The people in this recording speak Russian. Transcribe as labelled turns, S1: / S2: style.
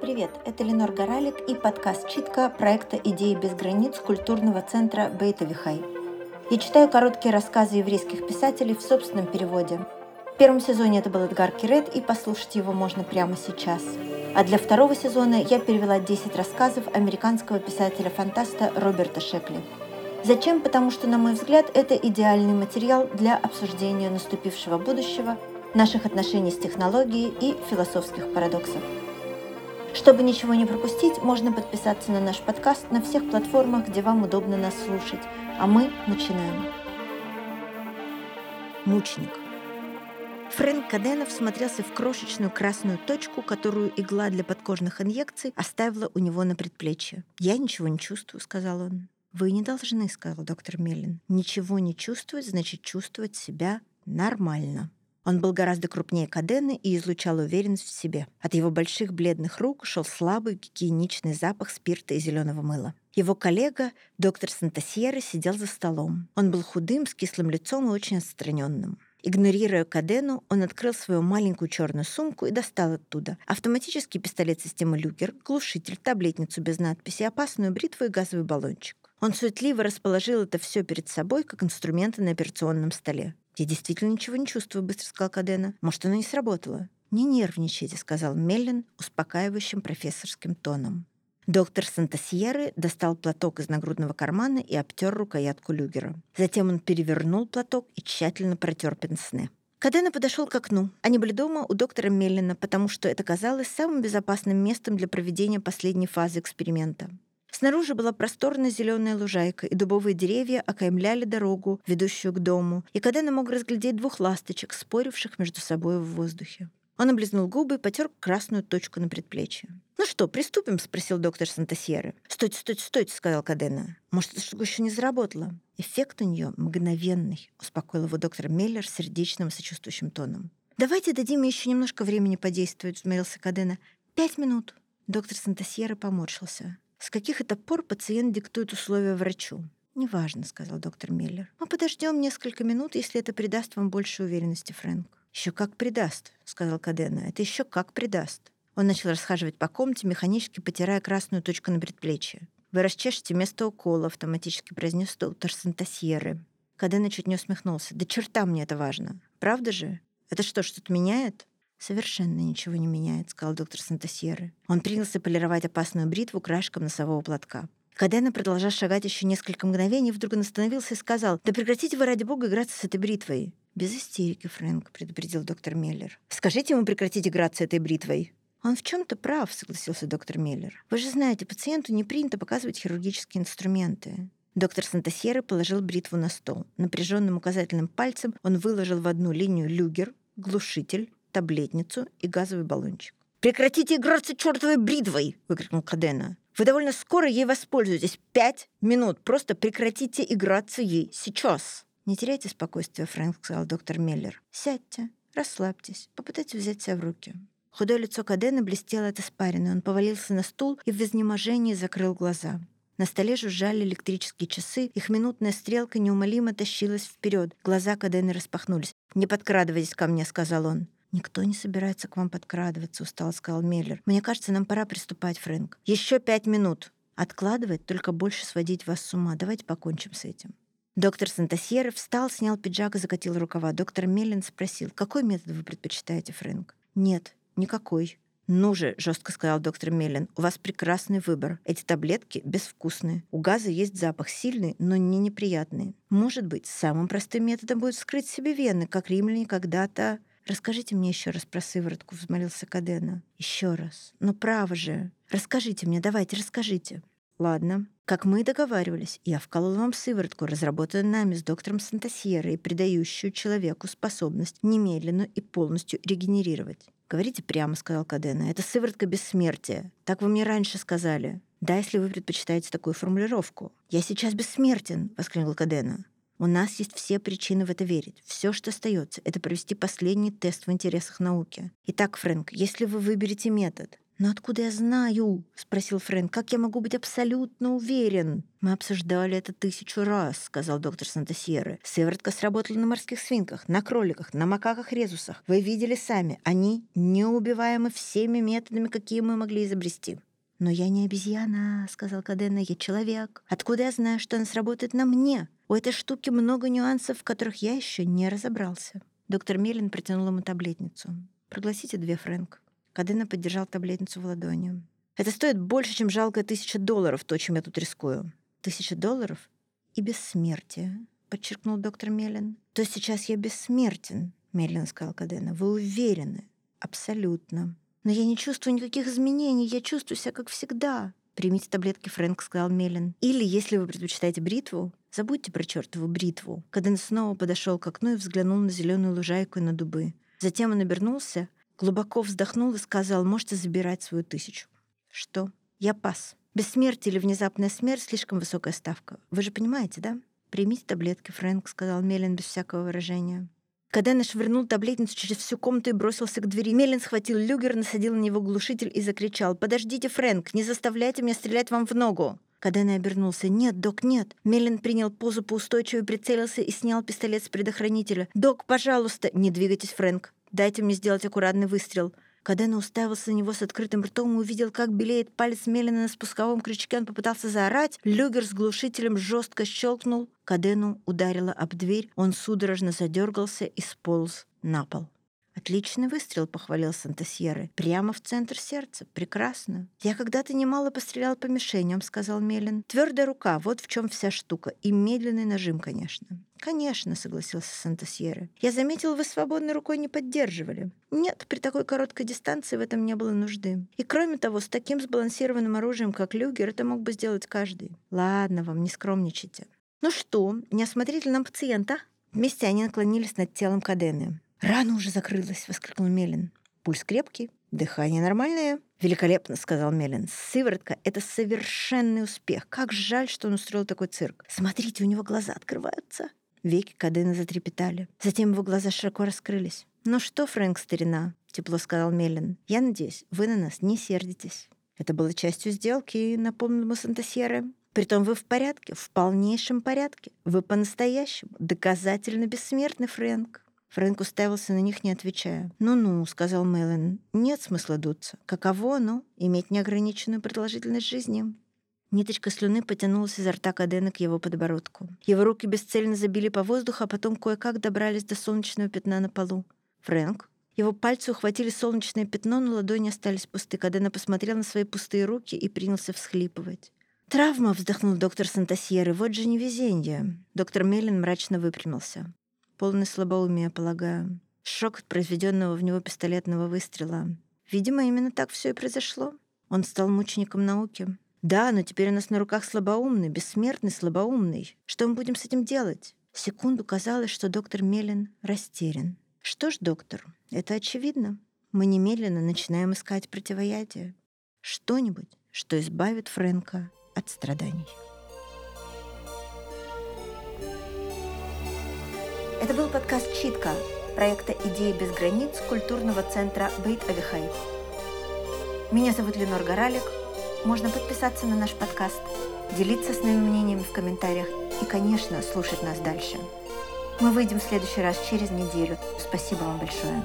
S1: Привет, это Ленор Горалик и подкаст «Читка» проекта «Идеи без границ» культурного центра Бейтовихай. Я читаю короткие рассказы еврейских писателей в собственном переводе. В первом сезоне это был Эдгар Кирет, и послушать его можно прямо сейчас. А для второго сезона я перевела 10 рассказов американского писателя-фантаста Роберта Шекли. Зачем? Потому что, на мой взгляд, это идеальный материал для обсуждения наступившего будущего, наших отношений с технологией и философских парадоксов. Чтобы ничего не пропустить, можно подписаться на наш подкаст на всех платформах, где вам удобно нас слушать. А мы начинаем. Мученик. Фрэнк Каденов смотрелся в крошечную красную точку, которую игла для подкожных инъекций оставила у него на предплечье. «Я ничего не чувствую», — сказал он. «Вы не должны», — сказал доктор Меллин. «Ничего не чувствовать значит чувствовать себя нормально». Он был гораздо крупнее Кадены и излучал уверенность в себе. От его больших бледных рук шел слабый гигиеничный запах спирта и зеленого мыла. Его коллега, доктор Сантасьера, сидел за столом. Он был худым, с кислым лицом и очень отстраненным. Игнорируя Кадену, он открыл свою маленькую черную сумку и достал оттуда автоматический пистолет системы Люгер, глушитель, таблетницу без надписи, опасную бритву и газовый баллончик. Он суетливо расположил это все перед собой, как инструменты на операционном столе. «Я действительно ничего не чувствую», — быстро сказал Кадена. «Может, оно не сработало?» «Не нервничайте», — сказал Меллин успокаивающим профессорским тоном. Доктор Сантасьеры достал платок из нагрудного кармана и обтер рукоятку люгера. Затем он перевернул платок и тщательно протер пенсне. Кадена подошел к окну. Они были дома у доктора Меллина, потому что это казалось самым безопасным местом для проведения последней фазы эксперимента. Снаружи была просторная зеленая лужайка, и дубовые деревья окаймляли дорогу, ведущую к дому, и Кадена мог разглядеть двух ласточек, споривших между собой в воздухе. Он облизнул губы и потер красную точку на предплечье. «Ну что, приступим?» — спросил доктор Сантасьеры. «Стойте, стойте, стойте!» — сказал Кадена. «Может, эта штука еще не заработала?» «Эффект у нее мгновенный», — успокоил его доктор Меллер сердечным сочувствующим тоном. «Давайте дадим ей еще немножко времени подействовать», — взмолился Кадена. «Пять минут». Доктор Сантасьера поморщился. С каких это пор пациент диктует условия врачу? «Неважно», — сказал доктор Миллер. «Мы подождем несколько минут, если это придаст вам больше уверенности, Фрэнк». «Еще как придаст», — сказал Кадена. «Это еще как придаст». Он начал расхаживать по комнате, механически потирая красную точку на предплечье. «Вы расчешете место укола», — автоматически произнес доктор Сантасьеры. Кадена чуть не усмехнулся. «Да черта мне это важно. Правда же? Это что, что-то меняет?» «Совершенно ничего не меняет», — сказал доктор Сантасьеры. Он принялся полировать опасную бритву краешком носового платка. Кадена, продолжая шагать еще несколько мгновений, вдруг он остановился и сказал, «Да прекратите вы, ради бога, играться с этой бритвой». «Без истерики, Фрэнк», — предупредил доктор Меллер. «Скажите ему прекратить играться этой бритвой». «Он в чем то прав», — согласился доктор Меллер. «Вы же знаете, пациенту не принято показывать хирургические инструменты». Доктор Сантасьеры положил бритву на стол. Напряженным указательным пальцем он выложил в одну линию люгер, глушитель, таблетницу и газовый баллончик. «Прекратите играться чертовой бритвой!» — выкрикнул Кадена. «Вы довольно скоро ей воспользуетесь. Пять минут. Просто прекратите играться ей. Сейчас!» «Не теряйте спокойствия, Фрэнк», — сказал доктор Меллер. «Сядьте, расслабьтесь, попытайтесь взять себя в руки». Худое лицо Кадена блестело от испарины. Он повалился на стул и в изнеможении закрыл глаза. На столе жужжали электрические часы, их минутная стрелка неумолимо тащилась вперед. Глаза Кадена распахнулись. «Не подкрадывайтесь ко мне», — сказал он. «Никто не собирается к вам подкрадываться», — устал сказал Меллер. «Мне кажется, нам пора приступать, Фрэнк. Еще пять минут. Откладывать, только больше сводить вас с ума. Давайте покончим с этим». Доктор Сантасьера встал, снял пиджак и закатил рукава. Доктор Меллин спросил, «Какой метод вы предпочитаете, Фрэнк?» «Нет, никакой». «Ну же», — жестко сказал доктор Меллин, «у вас прекрасный выбор. Эти таблетки безвкусные. У газа есть запах сильный, но не неприятный. Может быть, самым простым методом будет вскрыть себе вены, как римляне когда-то «Расскажите мне еще раз про сыворотку», — взмолился Кадена. «Еще раз. Но право же. Расскажите мне, давайте, расскажите». «Ладно. Как мы и договаривались, я вколол вам сыворотку, разработанную нами с доктором Сантасьерой, придающую человеку способность немедленно и полностью регенерировать. «Говорите прямо», — сказал Кадена. «Это сыворотка бессмертия. Так вы мне раньше сказали. Да, если вы предпочитаете такую формулировку». «Я сейчас бессмертен», — воскликнул Кадена. У нас есть все причины в это верить. Все, что остается, это провести последний тест в интересах науки. Итак, Фрэнк, если вы выберете метод, «Но откуда я знаю?» — спросил Фрэнк. «Как я могу быть абсолютно уверен?» «Мы обсуждали это тысячу раз», — сказал доктор Сантасьеры. «Сыворотка сработала на морских свинках, на кроликах, на макаках-резусах. Вы видели сами, они неубиваемы всеми методами, какие мы могли изобрести». «Но я не обезьяна», — сказал Кадена, — «я человек. Откуда я знаю, что она сработает на мне? У этой штуки много нюансов, в которых я еще не разобрался». Доктор Мелин протянул ему таблетницу. «Прогласите две, Фрэнк». Кадена поддержал таблетницу в ладони. «Это стоит больше, чем жалкая тысяча долларов, то, чем я тут рискую». «Тысяча долларов и бессмертие», — подчеркнул доктор Мелин. «То сейчас я бессмертен», — медленно сказал Кадена. «Вы уверены?» «Абсолютно. Но я не чувствую никаких изменений, я чувствую себя как всегда». «Примите таблетки, Фрэнк», — сказал Мелин. «Или, если вы предпочитаете бритву, забудьте про чертову бритву». Каден снова подошел к окну и взглянул на зеленую лужайку и на дубы. Затем он обернулся, Глубоко вздохнул и сказал, можете забирать свою тысячу. Что? Я пас. Бессмертие или внезапная смерть — слишком высокая ставка. Вы же понимаете, да? Примите таблетки, Фрэнк, сказал Мелин без всякого выражения. Кадена швырнул таблетницу через всю комнату и бросился к двери. Мелин схватил люгер, насадил на него глушитель и закричал. «Подождите, Фрэнк, не заставляйте меня стрелять вам в ногу!» Кадена обернулся. «Нет, док, нет!» Мелин принял позу поустойчиво, прицелился и снял пистолет с предохранителя. «Док, пожалуйста!» «Не двигайтесь, Фрэнк!» Дайте мне сделать аккуратный выстрел». Кадена уставился на него с открытым ртом и увидел, как белеет палец Мелина на спусковом крючке. Он попытался заорать. Люгер с глушителем жестко щелкнул. Кадену ударило об дверь. Он судорожно задергался и сполз на пол. «Отличный выстрел», — похвалил Сантасьеры. «Прямо в центр сердца. Прекрасно». «Я когда-то немало пострелял по мишеням», — сказал Мелин. «Твердая рука, вот в чем вся штука. И медленный нажим, конечно». «Конечно», — согласился Сантасьеры. «Я заметил, вы свободной рукой не поддерживали». «Нет, при такой короткой дистанции в этом не было нужды. И кроме того, с таким сбалансированным оружием, как люгер, это мог бы сделать каждый». «Ладно вам, не скромничайте». «Ну что, неосмотрительным пациента?» Вместе они наклонились над телом Кадены. «Рана уже закрылась!» — воскликнул Мелин. «Пульс крепкий, дыхание нормальное». «Великолепно!» — сказал Мелин. «Сыворотка — это совершенный успех. Как жаль, что он устроил такой цирк. Смотрите, у него глаза открываются». Веки Кадена затрепетали. Затем его глаза широко раскрылись. «Ну что, Фрэнк, старина?» — тепло сказал Мелин. «Я надеюсь, вы на нас не сердитесь». Это было частью сделки, напомнил ему Сантасьеры. Притом вы в порядке, в полнейшем порядке. Вы по-настоящему доказательно бессмертный, Фрэнк. Фрэнк уставился на них, не отвечая. «Ну-ну», — сказал Мэлен, — «нет смысла дуться. Каково оно — иметь неограниченную продолжительность жизни?» Ниточка слюны потянулась изо рта Кадена к его подбородку. Его руки бесцельно забили по воздуху, а потом кое-как добрались до солнечного пятна на полу. «Фрэнк?» Его пальцы ухватили солнечное пятно, но ладони остались пусты. Кадена посмотрел на свои пустые руки и принялся всхлипывать. «Травма!» — вздохнул доктор Сантасьеры. «Вот же невезение!» Доктор Меллин мрачно выпрямился полный слабоумия, полагаю. Шок от произведенного в него пистолетного выстрела. Видимо, именно так все и произошло. Он стал мучеником науки. Да, но теперь у нас на руках слабоумный, бессмертный слабоумный. Что мы будем с этим делать? Секунду казалось, что доктор Мелин растерян. Что ж, доктор, это очевидно. Мы немедленно начинаем искать противоядие. Что-нибудь, что избавит Фрэнка от страданий. Это был подкаст «Читка» проекта «Идеи без границ» культурного центра Бейт Авихай. Меня зовут Ленор Горалик. Можно подписаться на наш подкаст, делиться с нами мнениями в комментариях и, конечно, слушать нас дальше. Мы выйдем в следующий раз через неделю. Спасибо вам большое.